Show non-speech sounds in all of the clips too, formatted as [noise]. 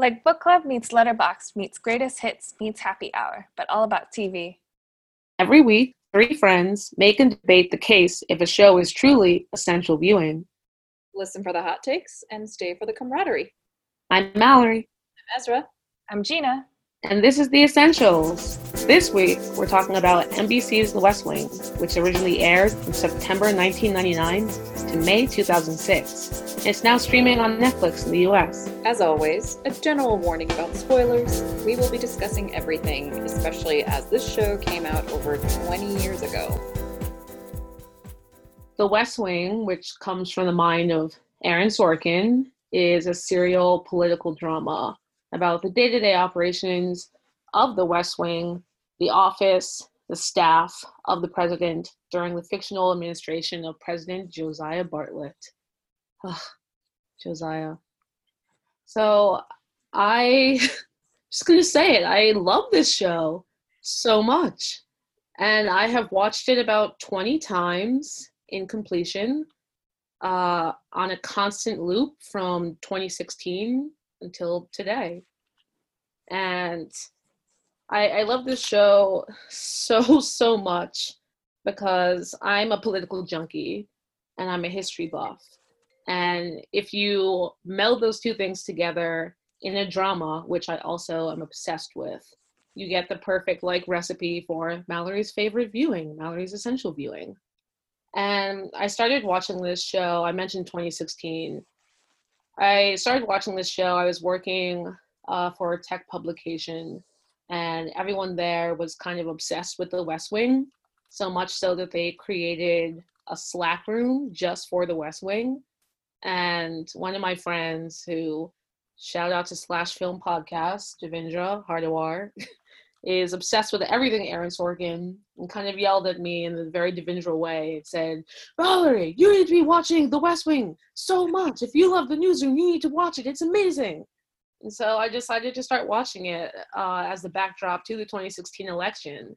Like book club meets Letterboxd meets greatest hits meets happy hour, but all about TV. Every week, three friends make and debate the case if a show is truly essential viewing. Listen for the hot takes and stay for the camaraderie. I'm Mallory. I'm Esra. I'm Gina. And this is The Essentials. This week, we're talking about NBC's The West Wing, which originally aired from September 1999 to May 2006. It's now streaming on Netflix in the US. As always, a general warning about spoilers. We will be discussing everything, especially as this show came out over 20 years ago. The West Wing, which comes from the mind of Aaron Sorkin, is a serial political drama about the day to day operations of the West Wing, the office, the staff of the president during the fictional administration of President Josiah Bartlet. Ugh, Josiah. So I [laughs] just gonna say it. I love this show so much. And I have watched it about 20 times in completion uh, on a constant loop from 2016 until today. And I, I love this show so, [laughs] so much because I'm a political junkie and I'm a history buff. And if you meld those two things together in a drama, which I also am obsessed with, you get the perfect like recipe for Mallory's favorite viewing, Mallory's essential viewing. And I started watching this show, I mentioned 2016. I started watching this show. I was working uh, for a tech publication, and everyone there was kind of obsessed with the West Wing, so much so that they created a Slack room just for the West Wing. And one of my friends, who shout out to Slash Film Podcast, Devindra Hardawar, [laughs] is obsessed with everything Aaron Sorkin and kind of yelled at me in a very Devindra way. It said, Mallory, you need to be watching The West Wing so much. If you love the newsroom, you need to watch it. It's amazing. And so I decided to start watching it uh, as the backdrop to the 2016 election.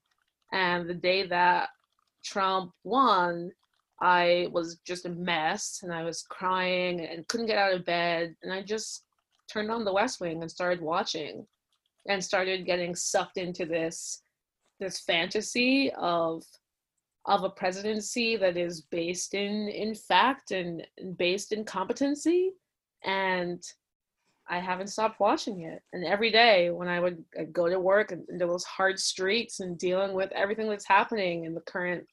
And the day that Trump won, I was just a mess and I was crying and couldn't get out of bed. And I just turned on the West Wing and started watching and started getting sucked into this this fantasy of of a presidency that is based in in fact and based in competency. And i haven't stopped watching it. And every day when i would go to work and into those hard streets and dealing with everything that's happening in the current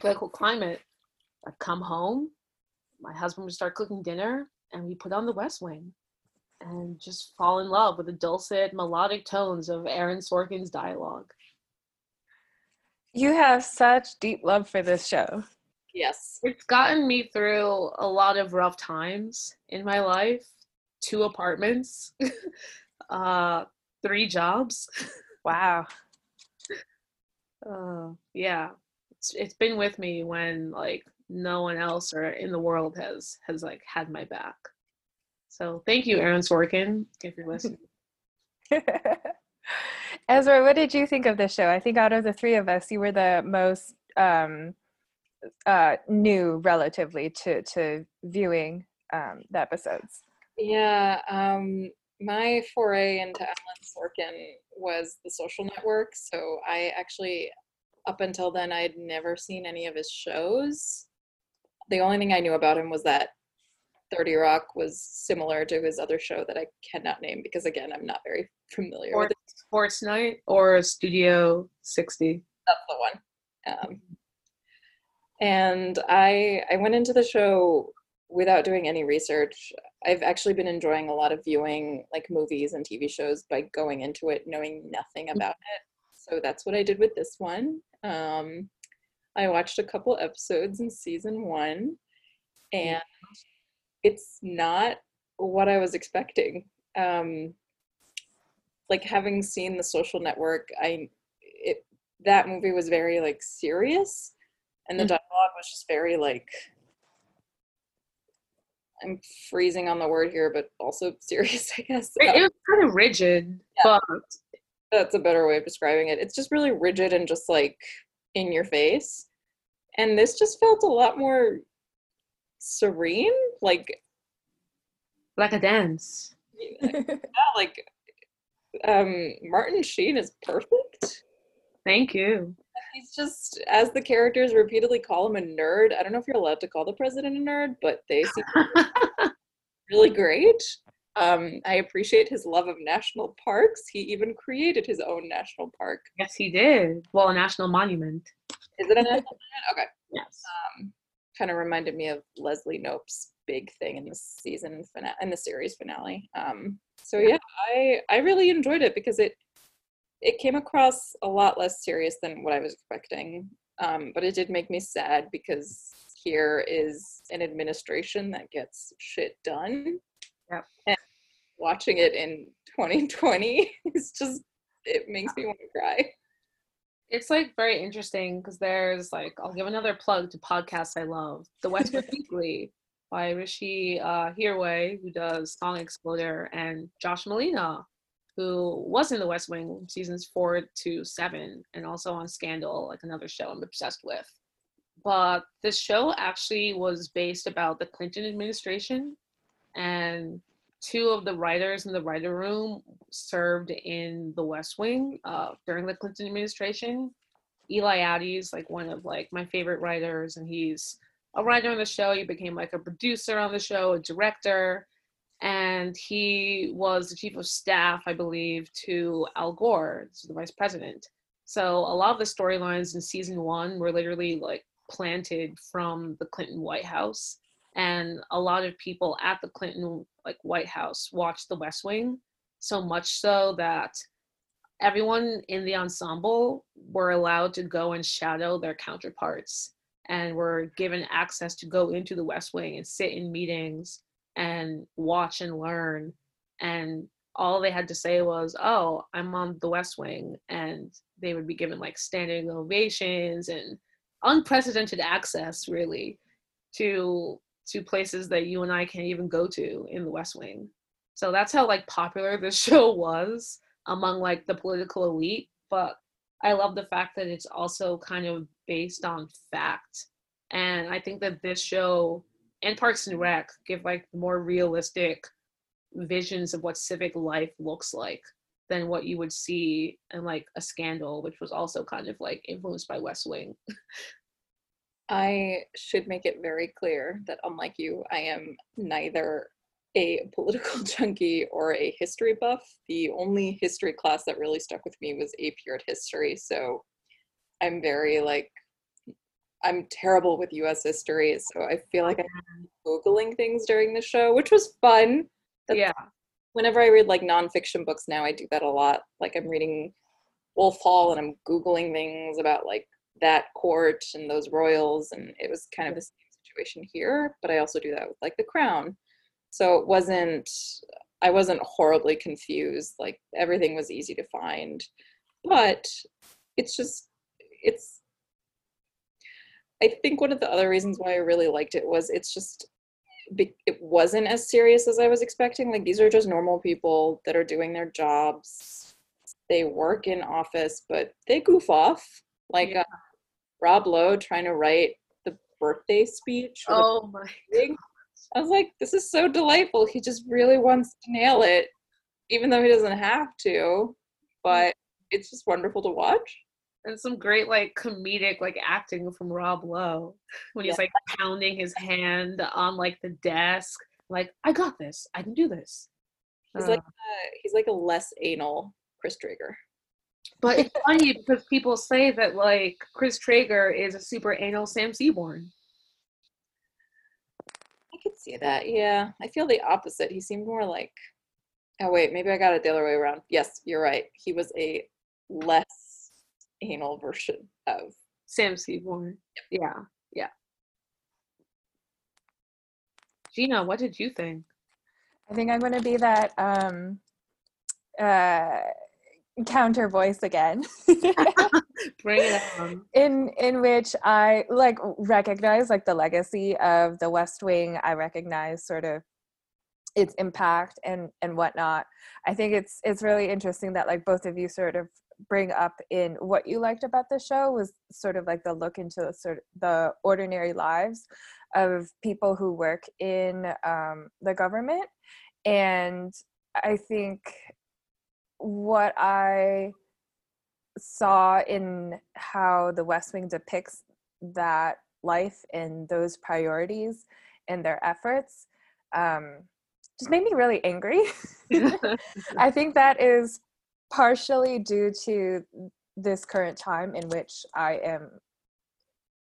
political climate i'd come home my husband would start cooking dinner and we put on the west wing and just fall in love with the dulcet, melodic tones of Aaron Sorkin's dialogue. You have such deep love for this show. Yes. It's gotten me through a lot of rough times in my life two apartments, [laughs] uh, three jobs. Wow. [laughs] Uh, yeah, it's, it's been with me when like no one else or in the world has has like had my back. So thank you, Aaron Sorkin, if you're [laughs] listening. [laughs] Esra, what did you think of this show? I think out of the three of us, you were the most um, uh, new relatively to to viewing um, the episodes. Yeah, um, my foray into Aaron Sorkin was The Social Network. So I actually, up until then, I'd never seen any of his shows. The only thing I knew about him was that 30 Rock was similar to his other show that I cannot name because again I'm not very familiar or with it. Sports Night or Studio 60. That's the one. Um, and I I went into the show without doing any research. I've actually been enjoying a lot of viewing like movies and TV shows by going into it knowing nothing about it. So that's what I did with this one. Um, I watched a couple episodes in season one, and it's not what I was expecting. Um, like having seen the social network, I it that movie was very like serious, and the Mhm. dialogue was just very like I'm freezing on the word here, but also [laughs] serious, I guess. It, it was kind of rigid, Yeah. but That's a better way of describing it. It's just really rigid and just like in your face. And this just felt a lot more serene. Like like a dance. [laughs] yeah, like um Martin Sheen is perfect. Thank you. He's just as the characters repeatedly call him a nerd. I don't know if you're allowed to call the president a nerd, but they seem [laughs] really great. Um, I appreciate his love of national parks. He even created his own national park. Yes, he did. Well, a national monument. Is it a national monument? Okay. Yes. Um, kind of reminded me of Leslie Knope's big thing in the season finale, in the series finale. Um, so yeah, I I really enjoyed it because it it came across a lot less serious than what I was expecting. Um, but it did make me sad because here is an administration that gets shit done. Yep. And watching it in 2020 [laughs] is just it makes me want to cry. It's like very interesting because there's like I'll give another plug to podcasts I love. The West Wing [laughs] Weekly by Rishi uh, Hirway, who does Song Exploder, and Josh Malina, who was in The West Wing seasons four to seven, and also on Scandal, like another show I'm obsessed with. But this show actually was based about the Clinton administration, and two of the writers in the writer room served in The West Wing uh, during the Clinton administration. Eli Attie's like one of like my favorite writers, and he's a writer on the show. He became like a producer on the show, a director, and he was the chief of staff, I believe, to Al Gore, the vice president. So a lot of the storylines in season one were literally like planted from the Clinton White House, and a lot of people at the Clinton like White House watched The West Wing, so much so that everyone in the ensemble were allowed to go and shadow their counterparts and were given access to go into the West Wing and sit in meetings and watch and learn. And all they had to say was, Oh, I'm on the West Wing. And they would be given like standing ovations and unprecedented access, really, to to places that you and I can't even go to in the West Wing. So that's how like popular this [laughs] show was among like the political elite. But I love the fact that it's also kind of based on fact. And I think that this show and Parks and Rec give like more realistic visions of what civic life looks like than what you would see in like a scandal, which was also kind of like influenced by West Wing. [laughs] I should make it very clear that unlike you, I am neither a political [laughs] junkie or a history buff. The only history class that really stuck with me was AP Art History. So I'm very like, I'm terrible with US history. So I feel like I'm Googling things during the show, which was fun. That's, yeah. Whenever I read like nonfiction books now, I do that a lot. Like I'm reading Wolf Hall and I'm Googling things about like that court and those royals. And it was kind of the same situation here. But I also do that with like The Crown so it wasn't i wasn't horribly confused like everything was easy to find but it's just it's i think one of the other reasons why i really liked it was it's just it wasn't as serious as i was expecting like these are just normal people that are doing their jobs they work in office but they goof off like yeah. uh, rob lowe trying to write the birthday speech oh my I was like, this is so delightful. He just really wants to nail it, even though he doesn't have to. But it's just wonderful to watch. And some great like comedic like acting from Rob Lowe when he's yeah. like pounding his hand on like the desk, like I got this, I can do this. He's uh, like a, he's like a less anal Chris Traeger. But it's [laughs] funny because people say that like Chris Traeger is a super anal Sam Seaborn I could see that. Yeah. I feel the opposite. He seemed more like oh wait, maybe I got it the other way around. Yes, you're right. He was a less anal version of Sam Seaborn. Yeah. Yeah. Gina, what did you think? I think I'm gonna be that um uh counter voice again. [laughs] Bring it on. [laughs] In in which i like recognize like the legacy of the west wing. I recognize sort of its impact and and whatnot. I think it's it's really interesting that like both of you sort of bring up in what you liked about the show was sort of like the look into the sort of the ordinary lives of people who work in um, the government. And I think what I saw in how the West Wing depicts that life and those priorities and their efforts um, just made me really angry. [laughs] [laughs] I think that is partially due to this current time in which I am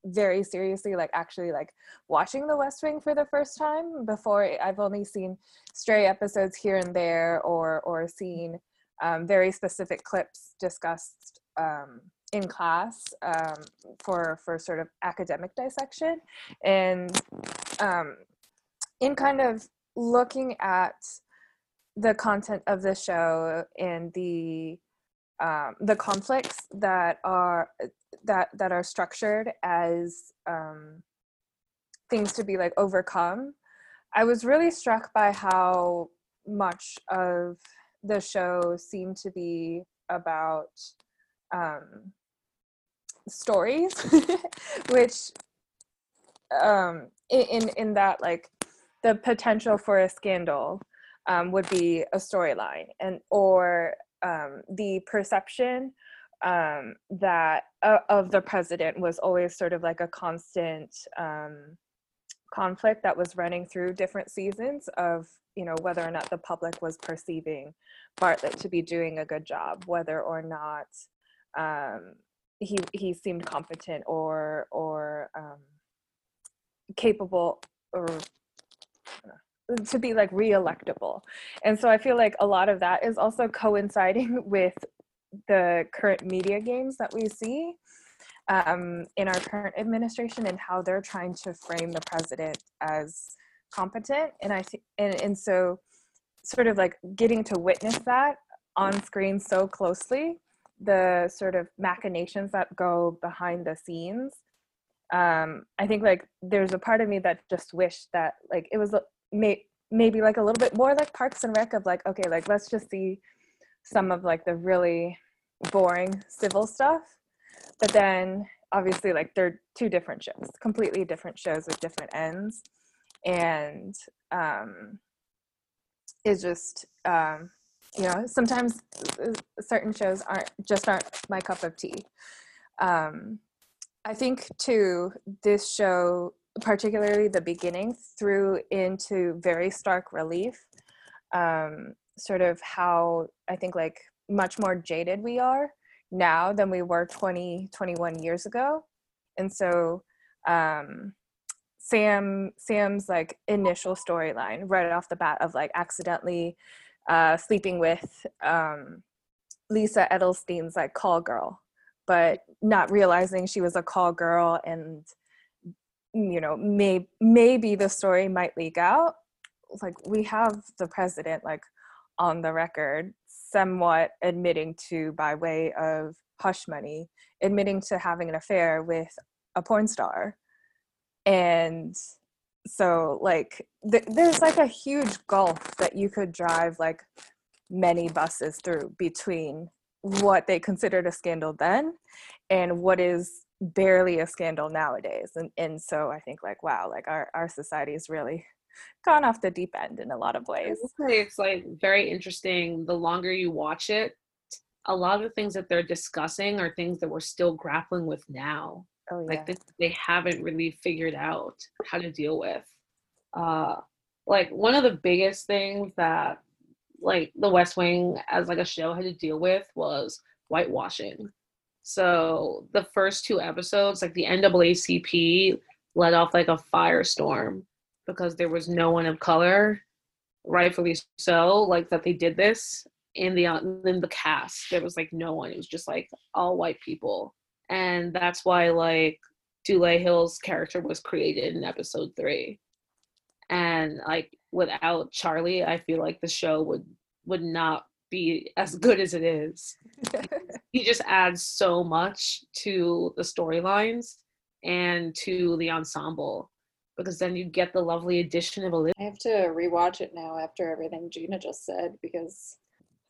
very seriously like actually like watching the west wing for the first time before i've only seen stray episodes here and there or or seen um, very specific clips discussed um, in class um, for for sort of academic dissection. And um, in kind of looking at the content of the show and the um, the conflicts that are that that are structured as um, things to be like overcome i was really struck by how much of the show seemed to be about um, stories [laughs] which um, in in that like the potential for a scandal um, would be a storyline and or um, the perception um, that uh, of the president was always sort of like a constant um, conflict that was running through different seasons of you know whether or not the public was perceiving Bartlet to be doing a good job, whether or not um, he he seemed competent or or um, capable or to be like re-electable. And so i feel like a lot of that is also coinciding [laughs] with the current media games that we see um, in our current administration and how they're trying to frame the president as competent and i think and, and so sort of like getting to witness that on screen so closely the sort of machinations that go behind the scenes um i think like there's a part of me that just wished that like it was may, maybe like a little bit more like Parks and Rec of like, okay, like let's just see some of like the really boring civil stuff. But then obviously like they're two different shows, completely different shows with different ends. And um it's just um you know, sometimes uh, certain shows aren't just aren't my cup of tea. Um I think too this show particularly the beginning, threw into very stark relief um, sort of how I think like much more jaded we are now than we were 20, 21 years ago. And so um, Sam Sam's like initial storyline right off the bat of like accidentally uh, sleeping with um, Lisa Edelstein's like call girl, but not realizing she was a call girl and you know may maybe the story might leak out like we have the president like on the record somewhat admitting to by way of hush money admitting to having an affair with a porn star. And so like th- there's like a huge gulf that you could drive like many buses through between what they considered a scandal then and what is barely a scandal nowadays. And and so i think like wow like our our society is really gone off the deep end in a lot of ways. it's like very interesting the longer you watch it a lot of the things that they're discussing are things that we're still grappling with now. Oh, yeah. like they, they haven't really figured out how to deal with. Uh like one of the biggest things that like the west wing as like a show had to deal with was whitewashing. So the first two episodes, like the NAACP let off like a firestorm because there was no one of color, rightfully so, like that they did this in the in the cast. There was like no one. It was just like all white people, and that's why like Dulé Hill's character was created in episode three. And like without Charlie, I feel like the show would would not be as good as it is. [laughs] he just adds so much to the storylines and to the ensemble because then you get the lovely addition of Olivia. I have to rewatch it now after everything Gina just said because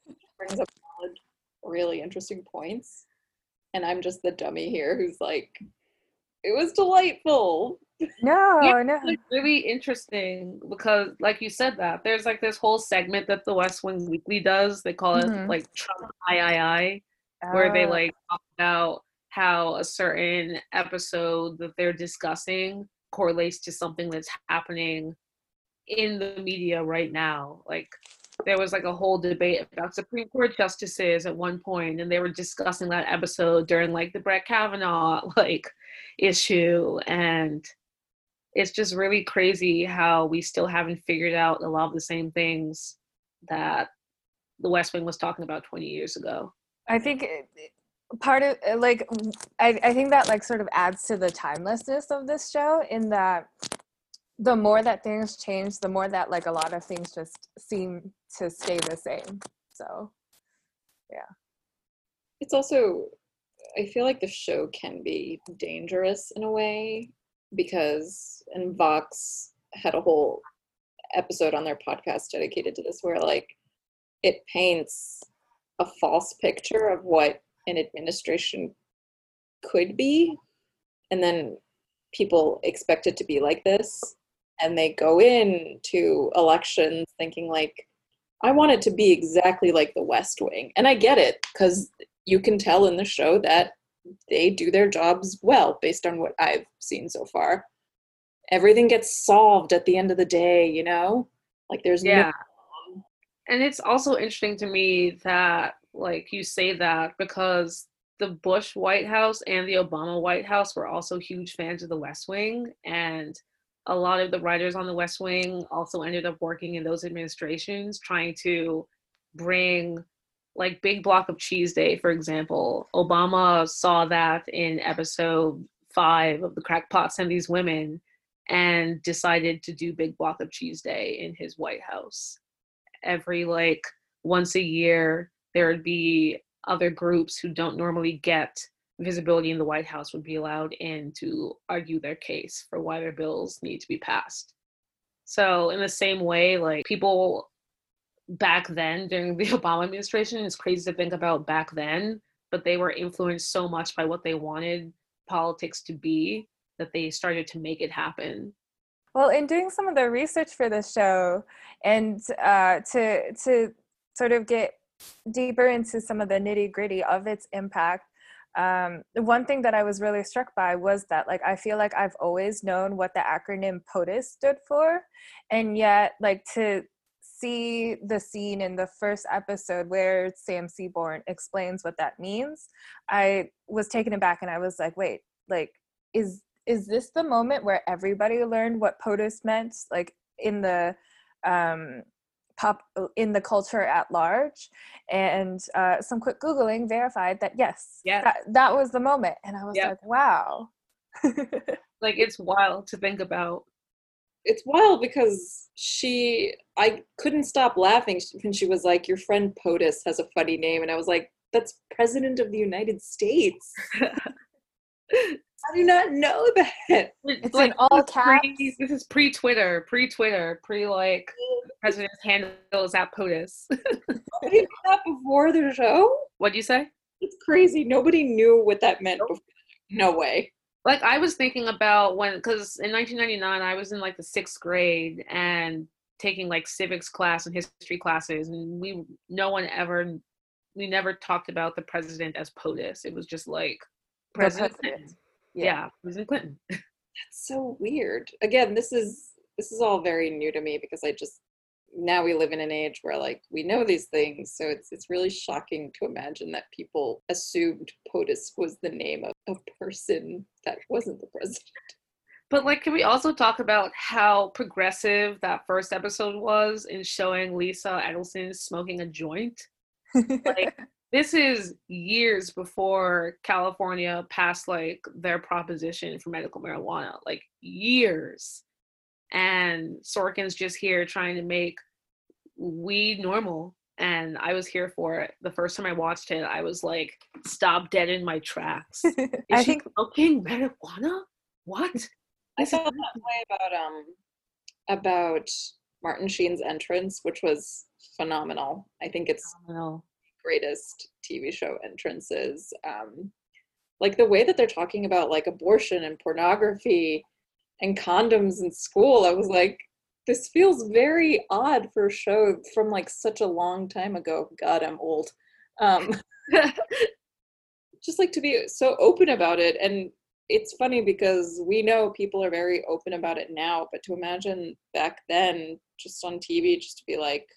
it brings up solid, really interesting points. And I'm just the dummy here who's like it was delightful. No, [laughs] Yeah, no. It's like really interesting because, like you said, that there's like this whole segment that the West Wing Weekly does. They call it Mhm. like Trump III, where they Oh, like talk about how a certain episode that they're discussing correlates to something that's happening in the media right now. Like there was like a whole debate about Supreme Court justices at one point, and they were discussing that episode during like the Brett Kavanaugh [laughs] like issue, and it's just really crazy how we still haven't figured out a lot of the same things that the West Wing was talking about 20 years ago. I think part of uh, like I think that like sort of adds to the timelessness of this show in that the more that things change, the more that like a lot of things just seem to stay the same. So yeah It's also, I feel like the show can be dangerous in a way because, and Vox had a whole episode on their podcast dedicated to this where like it paints a false picture of what an administration could be. And then people expect it to be like this. And they go into elections thinking like, I want it to be exactly like the West Wing. And I get it because you can tell in the show that they do their jobs well based on what I've seen so far. Everything gets solved at the end of the day, you know? Like there's no- Yeah. And it's also interesting to me that, like, you say that because the Bush White House and the Obama White House were also huge fans of the West Wing. And a lot of the writers on the West Wing also ended up working in those administrations, trying to bring, like, Big Block of Cheese Day, for example. Obama saw that in episode five of The Crackpots and These Women and decided to do Big Block of Cheese Day in his White House every like once a year there would be other groups who don't normally get visibility in the White House would be allowed in to argue their case for why their bills need to be passed. So in the same way, like people back then during the [laughs] Obama administration, it's crazy to think about back then, but they were influenced so much by what they wanted politics to be that they started to make it happen. Well, in doing some of the research for this show and uh, to to sort of get deeper into some of the nitty gritty of its impact, um, one thing that I was really struck by was that like I feel like I've always known what the acronym POTUS stood for, and yet like to see the scene in the first episode where Sam Seaborn explains what that means, I was taken aback and I was like, wait, like is is this the moment where everybody learned what POTUS meant, like in the um, pop in the culture at large? And uh, some quick googling verified that yes, Yes. that, that was the moment, and I was Yep. like, wow. [laughs] Like it's wild to think about. it's wild because she I couldn't stop laughing when she was like, Your friend POTUS has a funny name and I was like, That's President of the United States. [laughs] [laughs] I do not know that. [laughs] It's in all this is Pre, this is pre Twitter, pre Twitter, pre like president's handle is at POTUS. [laughs] Oh, Nobody knew that before the show? What'd you say? It's crazy. Nobody knew what that meant before. No way. Like I was thinking about when, because in 1999 I was in like the sixth grade and taking like civics class and history classes, and we no one ever, we never talked about the president as POTUS. It was just like The President president. Yeah, President Clinton. [laughs] That's so weird. Again, this is this is all very new to me because I just now we live in an age where like we know these things, so it's it's really shocking to imagine that people assumed POTUS was the name of a person that wasn't the president. But like, can we also talk about how progressive that first episode was in showing Lisa Edelstein smoking a joint? [laughs] Like, this is years before California passed like their proposition for medical marijuana, like years. And Sorkin's just here trying to make weed normal. And I was here for it. The first time I watched it, I was like, stop dead in my tracks. [laughs] Is I she think smoking marijuana? What? I felt that way about um about Martin Sheen's entrance, which was phenomenal. I think it's phenomenal. Greatest TV show entrances. Um, like the way that they're talking about like abortion and pornography and condoms in school i was like this feels very odd for a show from like such a long time ago. God i'm old. Um [laughs] just like to be so open about it. And it's funny because we know people are very open about it now but to imagine back then just on tv just to be like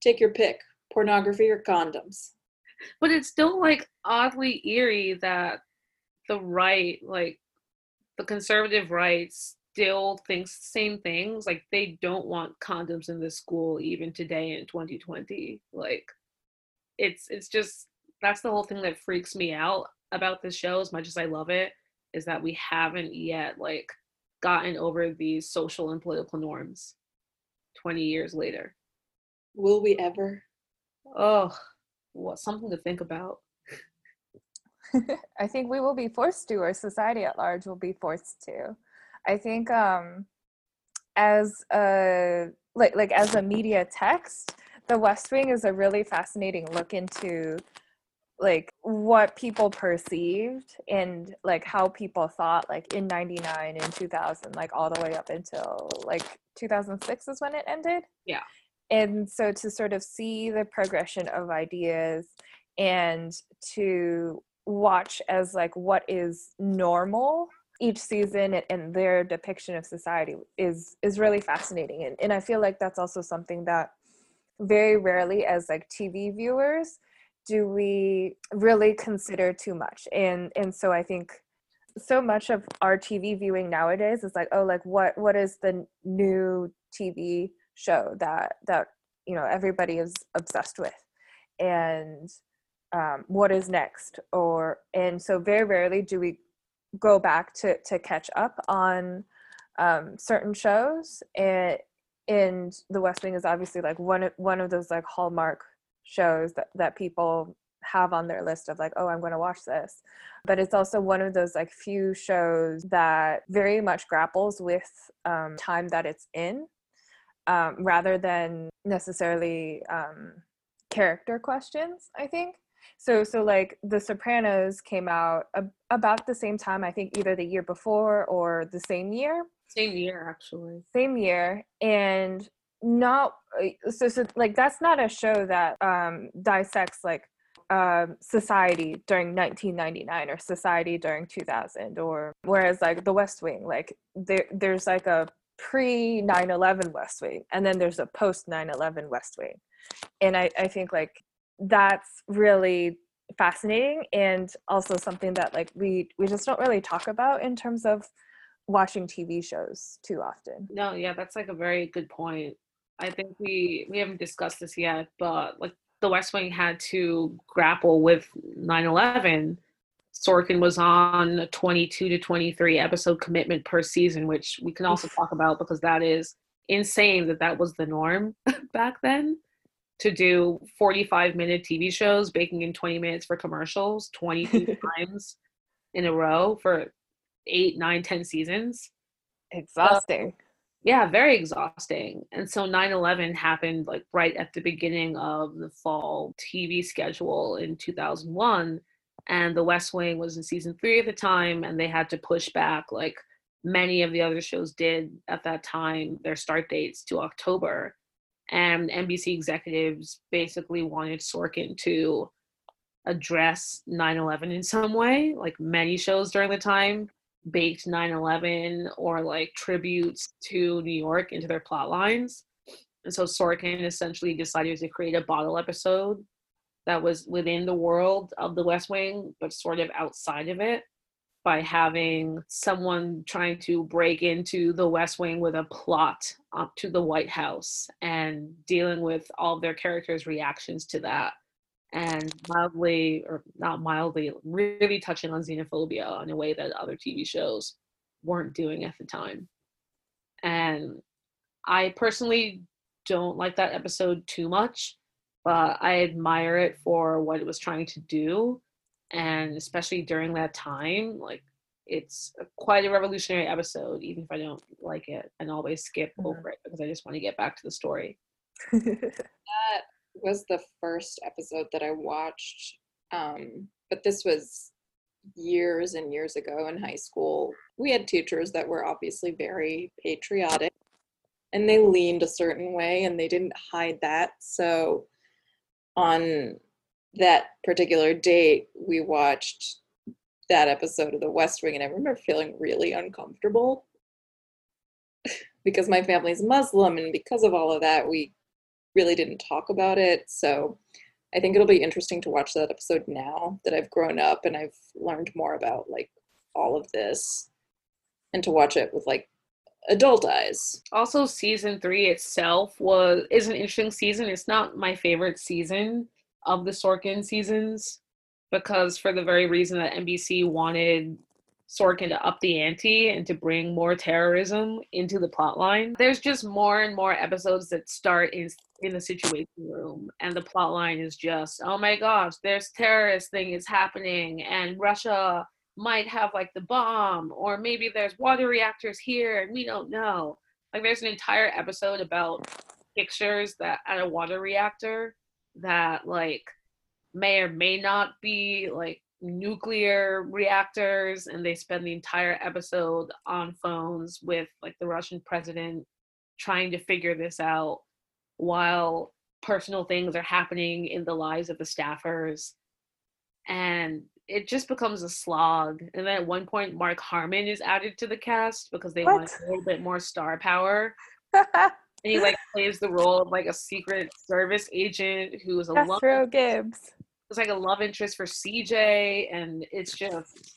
take your pick pornography or condoms. But it's still like oddly eerie that the right like the conservative right still thinks the same things. Like they don't want condoms in the school even today in 2020 like it's it's just that's the whole thing that freaks me out about this show as much as i love it is that we haven't yet like gotten over these social and political norms 20 years later. Will we ever oh what something to think about. [laughs] I think we will be forced to, or society at large will be forced to. I think um, as a like like as a media text, The West Wing is a really fascinating look into like what people perceived and like how people thought like in 99 and 2000 like all the way up until like 2006 is when it ended. Yeah and so to sort of see the progression of ideas and to watch as like what is normal each season and their depiction of society is is really fascinating and, and i feel like that's also something that very rarely as like tv viewers do we really consider too much and and so i think so much of our tv viewing nowadays is like oh like what what is the new tv show that that you know everybody is obsessed with. And um, what is next? Or and so very rarely do we go back to to catch up on um, certain shows. And and the west wing is obviously like one of one of those like hallmark shows that that people have on their list of like oh i'm going to watch this. But it's also one of those like few shows that very much grapples with um, time that it's in um, rather than necessarily um, character questions i think. So so like the sopranos came out a- about the same time i think either the year before or the same year. Same year actually. Same year and not uh, so so like that's not a show that um dissects like um society during 1999 or society during 2000 or whereas like the west wing like there there's like a pre 9-11 west wing and then there's a post 9-11 west wing. And i i think like that's really fascinating and also something that like we we just don't really talk about in terms of watching tv shows too often. No yeah that's like a very good point. I think we we haven't discussed this yet but like the west wing had to grapple with 9-11 sorkin was on a 22 to 23 episode commitment per season which we can also talk about because that is insane that that was the norm [laughs] back then to do 45 minute TV shows, baking in 20 minutes for commercials 22 [laughs] times in a row for eight, nine, 10 seasons. Exhausting. Uh, yeah, very exhausting. And so 9 11 happened like right at the beginning of the fall TV schedule in 2001. And The West Wing was in season three at the time, and they had to push back, like many of the other shows did at that time, their start dates to October and NBC executives basically wanted Sorkin to address 9/11 in some way. Like many shows during the time baked 9/11 or like tributes to New York into their plot lines. And so Sorkin essentially decided to create a bottle episode that was within the world of the West Wing, but sort of outside of it by having someone trying to break into the West Wing with a plot up to the White House and dealing with all their characters' reactions to that. And mildly, or not mildly, really touching on xenophobia in a way that other TV shows weren't doing at the time. And I personally don't like that episode too much, but I admire it for what it was trying to do and especially during that time like it's quite a revolutionary episode even if i don't like it and always skip mm-hmm. over it because i just want to get back to the story [laughs] that was the first episode that i watched um but this was years and years ago in high school, we had teachers that were obviously very patriotic and they leaned a certain way and they didn't hide that. So on that particular date, we watched that episode of The West Wing and I remember feeling really uncomfortable [laughs] because my family's Muslim and because of all of that, we really didn't talk about it. So I think it'll be interesting to watch that episode now that I've grown up and I've learned more about like all of this and to watch it with like adult eyes. Also, season three itself was is an interesting season. It's not my favorite season of the Sorkin seasons because for the very reason that NBC wanted Sorkin to up the ante and to bring more terrorism into the plotline. There's just more and more episodes that start in in the situation room and the plotline is just, oh my gosh, there's terrorist thing is happening and Russia might have like the bomb or maybe there's water reactors here and we don't know. Like there's an entire episode about pictures that at a water reactor that like may or may not be like nuclear reactors and they spend the entire episode on phones with like the Russian president trying to figure this out while personal things are happening in the lives of the staffers and it just becomes a slog and then at one point mark harmon is added to the cast because they What? want a little bit more star power [laughs] and he like plays the role of like a secret service agent who is a love Castro Gibbs. it's like a love interest for CJ, and it's just.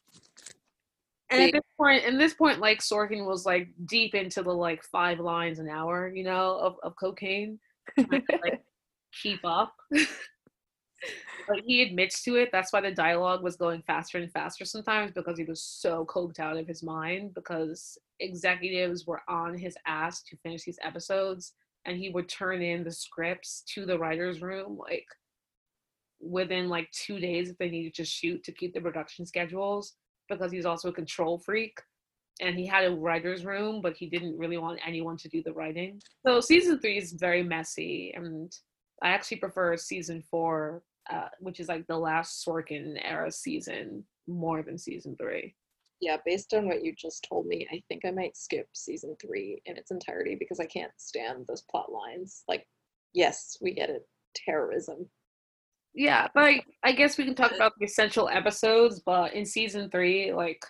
And at this point, in this point, like Sorkin was like deep into the like five lines an hour, you know, of, of cocaine, to, like [laughs] keep up. [laughs] like he admits to it. That's why the dialogue was going faster and faster sometimes because he was so coked out of his mind because executives were on his ass to finish these episodes, and he would turn in the scripts to the writers' room like within like two days if they needed to shoot to keep the production schedules because he's also a control freak and he had a writer's room but he didn't really want anyone to do the writing so season three is very messy and i actually prefer season four uh, which is like the last sorkin era season more than season three Yeah, based on what you just told me, I think I might skip season three in its entirety because I can't stand those plot lines. Like, yes, we get it. Terrorism. yeah but I, I guess we can talk about the essential episodes but in season three like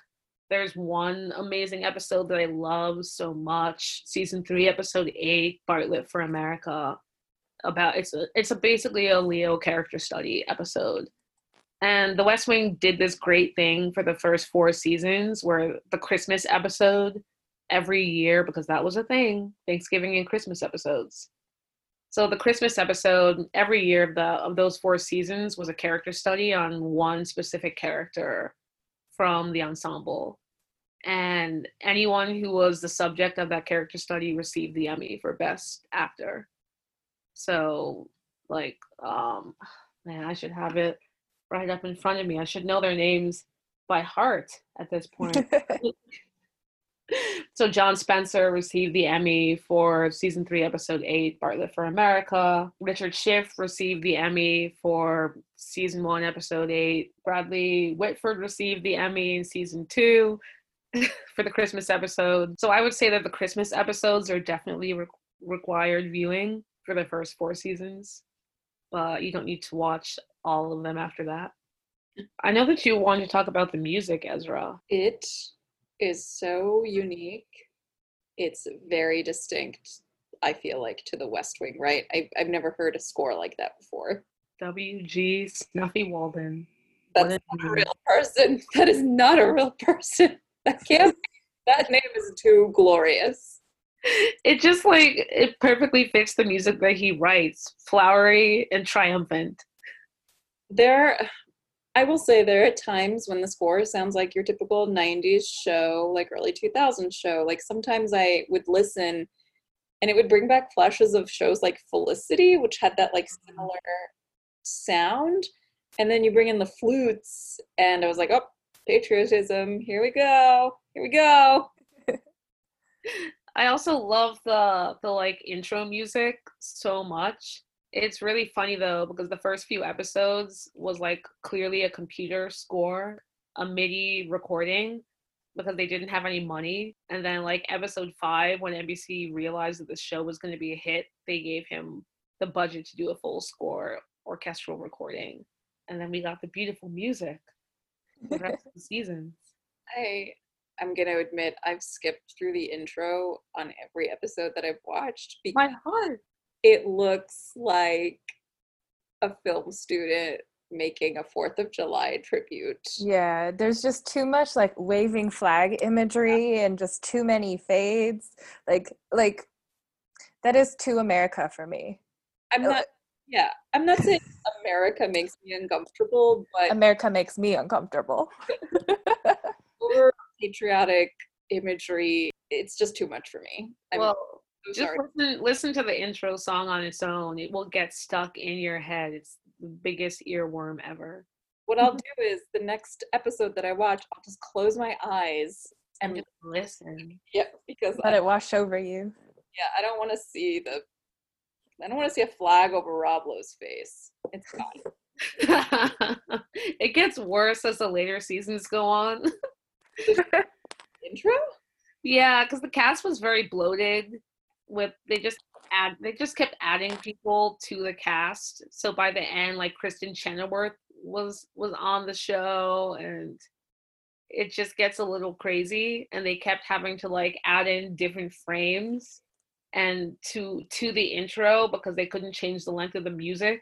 there's one amazing episode that i love so much season three episode eight bartlet for america about it's a it's a basically a leo character study episode and the west wing did this great thing for the first four seasons where the christmas episode every year because that was a thing thanksgiving and christmas episodes so the Christmas episode every year of the of those four seasons was a character study on one specific character from the ensemble. And anyone who was the subject of that character study received the Emmy for best actor. So like um man, I should have it right up in front of me. I should know their names by heart at this point. [laughs] [laughs] so John Spencer received the Emmy for season three, episode eight, Bartlet for America. Richard Schiff received the Emmy for season one, episode eight. Bradley Whitford received the Emmy in season two [laughs] for the Christmas episode. So I would say that the Christmas episodes are definitely re- required viewing for the first four seasons, but you don't need to watch all of them after that. I know that you wanted to talk about the music, Esra. It is so unique. It's very distinct, I feel like, to the West Wing, right? I've, I've never heard a score like that before. W.G. Snuffy Walden. That's What not a a real person. [laughs] That is not a real person. That can't. That name is too glorious. It just like it perfectly fits the music that he writes, flowery and triumphant. There, I will say there are times when the score sounds like your typical 90s show, like early 2000s show. Like sometimes I would listen and it would bring back flashes of shows like Felicity, which had that like mm-hmm. similar sound. And then you bring in the flutes, and I was like, oh, patriotism. Here we go. Here we go. [laughs] I also love the the like intro music so much. It's really funny though because the first few episodes was like clearly a computer score a MIDI recording because they didn't have any money. And then like episode five, when NBC realized that the show was going to be a hit, they gave him the budget to do a full score orchestral recording. And then we got the beautiful music the rest of the seasons. [laughs] I I'm gonna admit I've skipped through the intro on every episode that I've watched My because heart. it looks like a film student making a Fourth of July tribute. Yeah, there's just too much like waving flag imagery and just too many fades. Like like that is too America for me. I'm not yeah, I'm not saying America makes me uncomfortable, but America makes me uncomfortable. [laughs] over patriotic imagery, it's just too much for me. I'm well, so just listen, listen to the intro song on its own. It will get stuck in your head. It's the biggest earworm ever. What I'll do is the next episode that I watch, I'll just close my eyes And and just listen. yeah, because Let I, it wash over you. yeah, I don't want to see the I don't want to see a flag over Roblo's Lowe's face. It's fine. [laughs] it gets worse as the later seasons go on. [laughs] [laughs] Intro? yeah, because the cast was very bloated. With they just add they just kept adding people to the cast. So by the end, like Kristin Chenoweth was was on the show, and it just gets a little crazy. And they kept having to like add in different frames and to to the intro because they couldn't change the length of the music.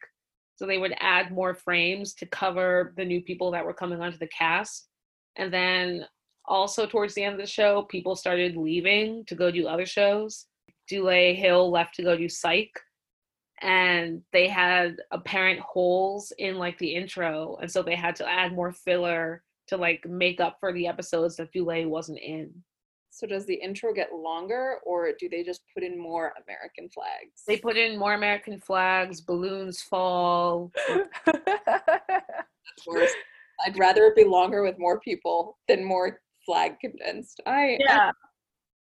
So they would add more frames to cover the new people that were coming onto the cast. And then also towards the end of the show, people started leaving to go do other shows. Dule Hill left to go do Psych, and they had apparent holes in like the intro, and so they had to add more filler to like make up for the episodes that Dule wasn't in. So does the intro get longer or do they just put in more American flags? They put in more American flags, balloons fall. [laughs] I'd rather it be longer with more people than more flag condensed. I, I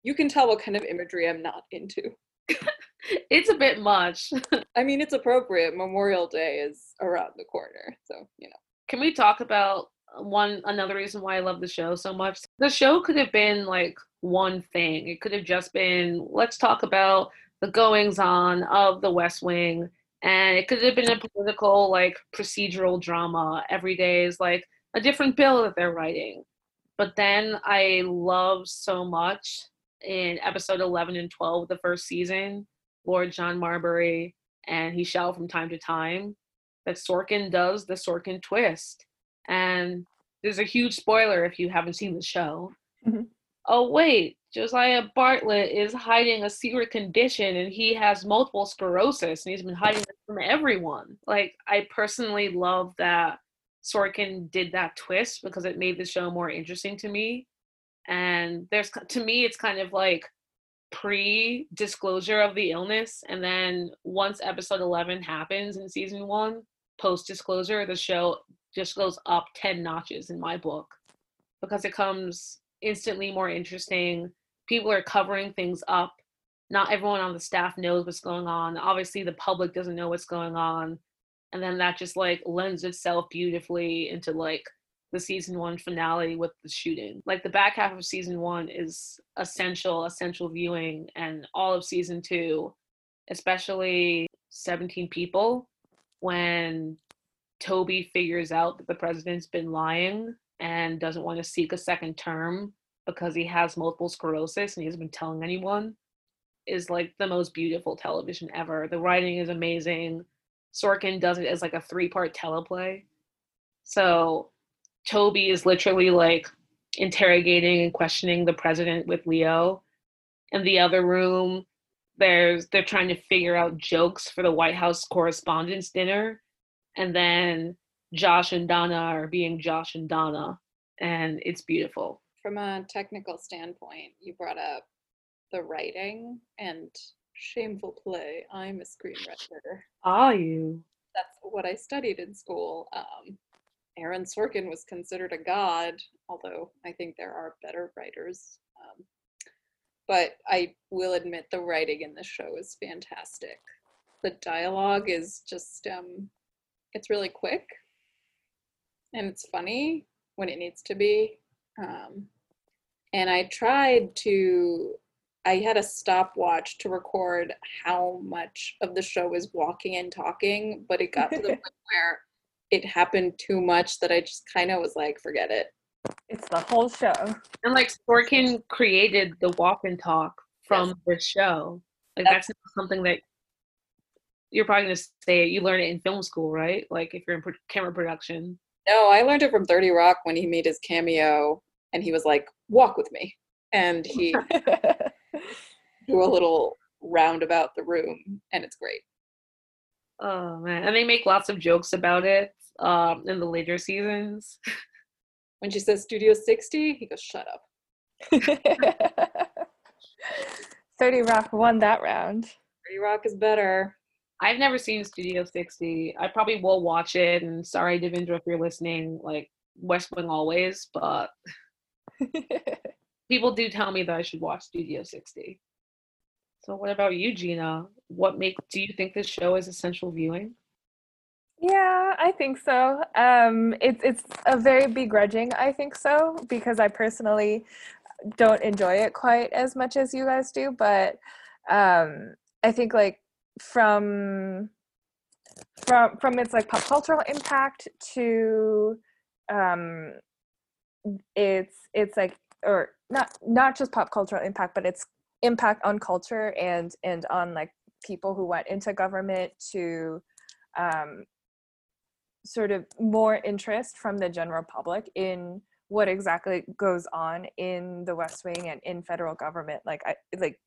you can tell what kind of imagery I'm not into. [laughs] it's a bit much. [laughs] I mean, it's appropriate. Memorial Day is around the corner, so you know. Can we talk about one another reason why I love the show so much? The show could have been like one thing. It could have just been let's talk about the goings on of the West Wing and it could have been a political like procedural drama. Every day is like a different bill that they're writing. But then I love so much in episode 11 and 12 of the first season, Lord John Marbury and he shall from time to time that Sorkin does the Sorkin twist. And there's a huge spoiler if you haven't seen the show. Mhm. Oh, wait, Josiah Bartlet is hiding a secret condition and he has multiple sclerosis and he's been hiding it from everyone. Like, I personally love that Sorkin did that twist because it made the show more interesting to me. And there's, to me, it's kind of like pre disclosure of the illness. And then once episode 11 happens in season one, post disclosure, the show just goes up 10 notches in my book because it comes instantly more interesting. People are covering things up. Not everyone on the staff knows what's going on. Obviously, the public doesn't know what's going on. And then that just like lends itself beautifully into like the season one finale with the shooting. Like the back half of season one is essential, essential viewing, and all of season two, especially 17 people, when Toby figures out that the president's been lying and doesn't want to seek a second term because he has multiple sclerosis and he hasn't been telling anyone, is like the most beautiful television ever. The writing is amazing. Sorkin does it as like a three part teleplay. So Toby is literally like interrogating and questioning the president with Leo. In the other room, there's they're trying to figure out jokes for the White House Correspondents' Dinner, and then Josh and Donna are being Josh and Donna, and it's beautiful. From a technical standpoint, you brought up the writing and shameful play. I'm a screenwriter. Are you? That's what I studied in school. Um, Aaron Sorkin was considered a god, although I think there are better writers. Um, but I will admit the writing in the show is fantastic. The dialogue is just, um, it's really quick and it's funny, when it needs to be. Um, and I tried to, I had a stopwatch to record how much of the show was walking and talking, but it got to the [laughs] point where it happened too much that I just kind of was like, forget it. It's the whole show. And like Sorkin created the walk and talk from the show. Like that's, That's- something that you're probably gonna say you learn it in film school, right? Like if you're in pro- camera production. No, I learned it from 30 Rock when he made his cameo and he was like, walk with me. And he [laughs] [laughs] do a little round about the room and it's great. Oh man, and they make lots of jokes about it um, in the later seasons. [laughs] When she says Studio 60, he goes, shut up. [laughs] 30 Rock won that round. 30 Rock is better. I've never seen Studio 60. I probably will watch it. And sorry, Devindra, if you're listening, like West Wing always, but people do tell me that I should watch Studio 60. So, what about you, Gina? What make do you think this show is essential viewing? Yeah, I think so. Um, it's it's a very begrudging, I think so, because I personally don't enjoy it quite as much as you guys do. But um, I think like from from from its like pop cultural impact to um, it's it's like or not not just pop cultural impact, but its impact on culture and and on like people who went into government to um, sort of more interest from the general public in what exactly goes on in the West Wing and in federal government. Like, I like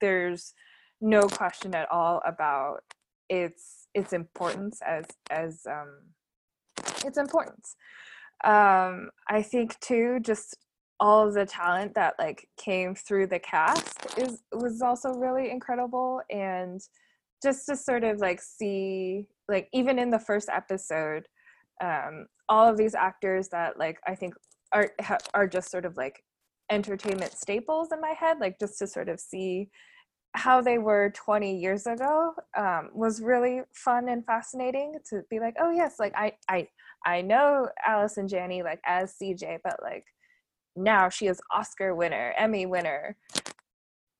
there's no question at all about its its importance as as um, its importance. Um, I think too, just all of the talent that like came through the cast is was also really incredible and just to sort of like see like even in the first episode um all of these actors that like i think are ha- are just sort of like entertainment staples in my head like just to sort of see how they were 20 years ago um, was really fun and fascinating to be like oh yes like i i i know allison janney like as cj but like now she is oscar winner emmy winner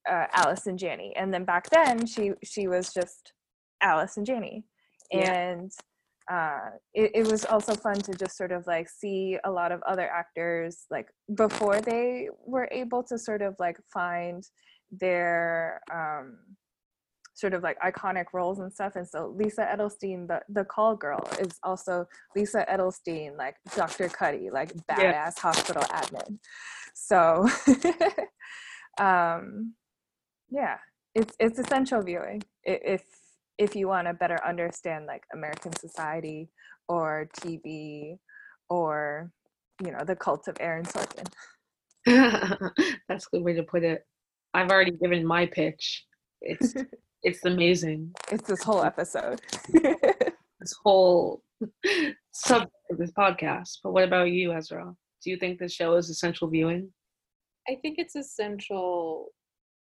uh, and Janney, and then back then she she was just Allison Janney, Yeah. and uh, it, it was also fun to just sort of like see a lot of other actors like before they were able to sort of like find their um, sort of like iconic roles and stuff. And so Lisa Edelstein, the the call girl, is also Lisa Edelstein, like Dr. Cuddy, like badass Yeah. hospital admin. So. [laughs] um yeah it's it's essential viewing if if you want to better understand like american society or tv or you know the cult of aaron sorkin [laughs] That's a good way to put it. I've already given my pitch. It's [laughs] it's amazing. it's this whole episode [laughs] This whole subject of this podcast. But what about you, Esra? Do you think this show is essential viewing? I think it's essential,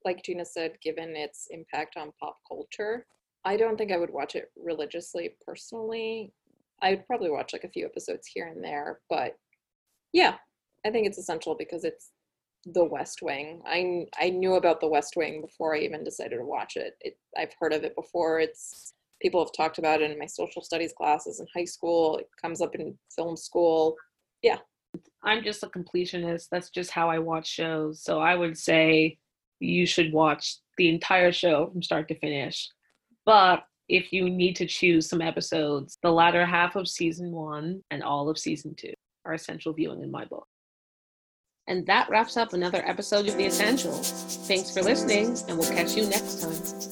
like Gina said, given its impact on pop culture. I don't think I would watch it religiously personally. I'd probably watch like a few episodes here and there, but yeah, I think it's essential because it's the West Wing. I I knew about the West Wing before I even decided to watch it. it I've heard of it before. It's people have talked about it in my social studies classes in high school. It comes up in film school. Yeah. I'm just a completionist. That's just how I watch shows. So I would say you should watch the entire show from start to finish. But if you need to choose some episodes, the latter half of season one and all of season two are essential viewing in my book. And that wraps up another episode of The Essential. Thanks for listening, and we'll catch you next time.